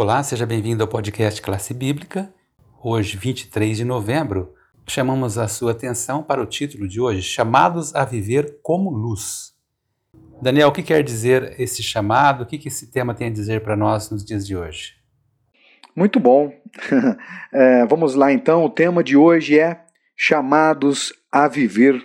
Olá, seja bem-vindo ao podcast Classe Bíblica. Hoje, 23 de novembro, chamamos a sua atenção para o título de hoje: Chamados a Viver como Luz. Daniel, o que quer dizer esse chamado? O que esse tema tem a dizer para nós nos dias de hoje? Muito bom. é, vamos lá então. O tema de hoje é Chamados a Viver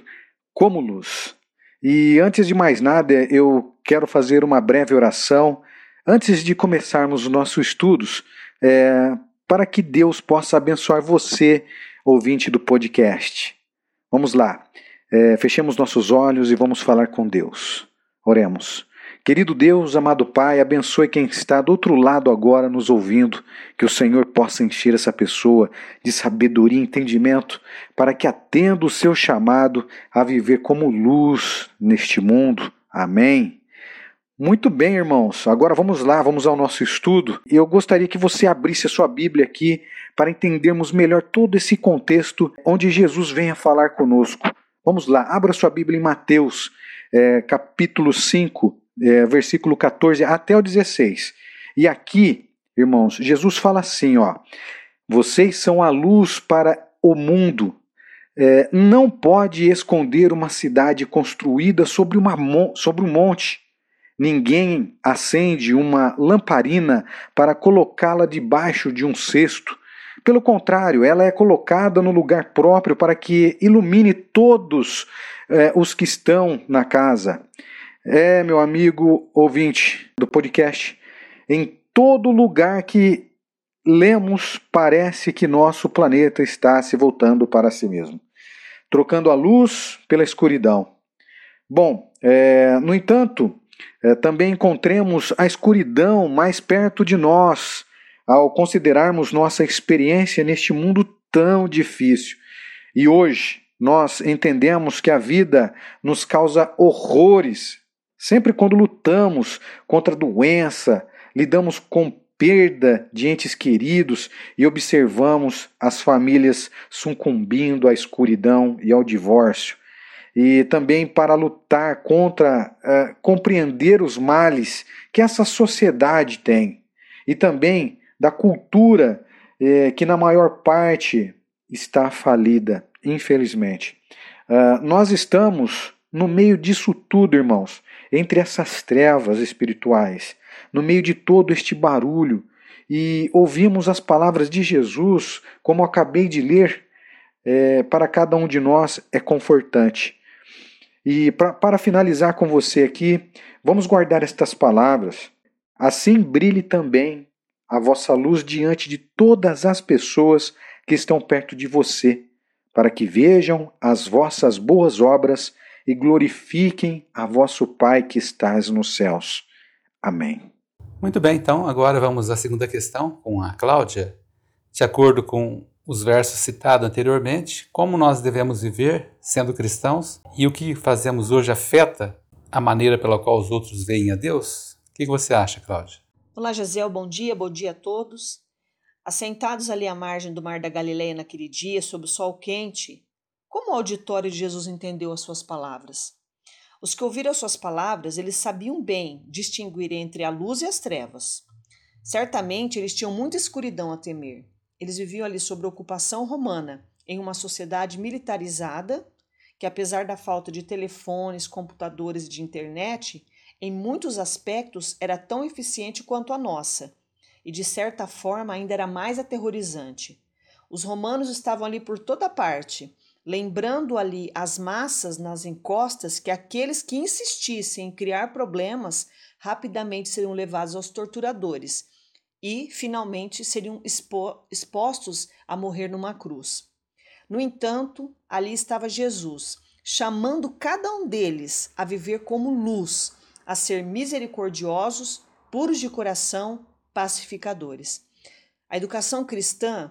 como Luz. E antes de mais nada, eu quero fazer uma breve oração antes de começarmos os nossos estudos, é, para que Deus possa abençoar você ouvinte do podcast. Vamos lá, é, fechemos nossos olhos e vamos falar com Deus. Oremos. Querido Deus, amado Pai, abençoe quem está do outro lado agora nos ouvindo, que o Senhor possa encher essa pessoa de sabedoria e entendimento, para que atenda o seu chamado a viver como luz neste mundo. Amém. Muito bem, irmãos. Agora vamos lá, vamos ao nosso estudo. Eu gostaria que você abrisse a sua Bíblia aqui para entendermos melhor todo esse contexto onde Jesus vem a falar conosco. Vamos lá, abra sua Bíblia em Mateus, é, capítulo 5, é, versículo 14 até o 16. E aqui, irmãos, Jesus fala assim: ó, vocês são a luz para o mundo. É, não pode esconder uma cidade construída sobre, uma, sobre um monte Ninguém acende uma lamparina para colocá-la debaixo de um cesto. Pelo contrário, ela é colocada no lugar próprio para que ilumine todos eh, os que estão na casa. É, meu amigo ouvinte do podcast, em todo lugar que lemos, parece que nosso planeta está se voltando para si mesmo, trocando a luz pela escuridão. Bom, é, no entanto, também encontremos a escuridão mais perto de nós ao considerarmos nossa experiência neste mundo tão difícil. E hoje nós entendemos que a vida nos causa horrores. Sempre quando lutamos contra a doença, lidamos com perda de entes queridos e observamos as famílias sucumbindo à escuridão e ao divórcio e também para lutar contra, uh, compreender os males que essa sociedade tem, e também da cultura eh, que, na maior parte, está falida, infelizmente. Uh, nós estamos no meio disso tudo, irmãos, entre essas trevas espirituais, no meio de todo este barulho, e ouvimos as palavras de Jesus, como acabei de ler, é, para cada um de nós é confortante. E pra, para finalizar com você aqui, vamos guardar estas palavras. Assim brilhe também a vossa luz diante de todas as pessoas que estão perto de você, para que vejam as vossas boas obras e glorifiquem a vosso Pai que estás nos céus. Amém. Muito bem, então agora vamos à segunda questão com a Cláudia. De acordo com os versos citados anteriormente, como nós devemos viver sendo cristãos e o que fazemos hoje afeta a maneira pela qual os outros veem a Deus? O que você acha, Cláudia? Olá, Jaziel, bom dia, bom dia a todos. Assentados ali à margem do Mar da Galileia naquele dia, sob o sol quente, como o auditório de Jesus entendeu as suas palavras? Os que ouviram as suas palavras, eles sabiam bem distinguir entre a luz e as trevas. Certamente eles tinham muita escuridão a temer. Eles viviam ali sob ocupação romana, em uma sociedade militarizada, que apesar da falta de telefones, computadores e de internet, em muitos aspectos era tão eficiente quanto a nossa, e de certa forma ainda era mais aterrorizante. Os romanos estavam ali por toda parte, lembrando ali as massas nas encostas que aqueles que insistissem em criar problemas rapidamente seriam levados aos torturadores e, finalmente, seriam expo expostos a morrer numa cruz. No entanto, ali estava Jesus, chamando cada um deles a viver como luz, a ser misericordiosos, puros de coração, pacificadores. A educação cristã,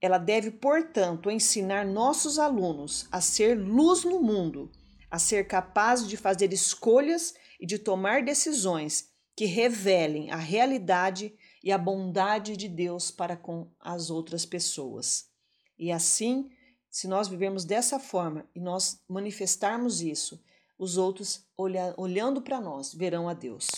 ela deve, portanto, ensinar nossos alunos a ser luz no mundo, a ser capazes de fazer escolhas e de tomar decisões que revelem a realidade e a bondade de Deus para com as outras pessoas. E assim, se nós vivermos dessa forma e nós manifestarmos isso, os outros olhando para nós verão a Deus.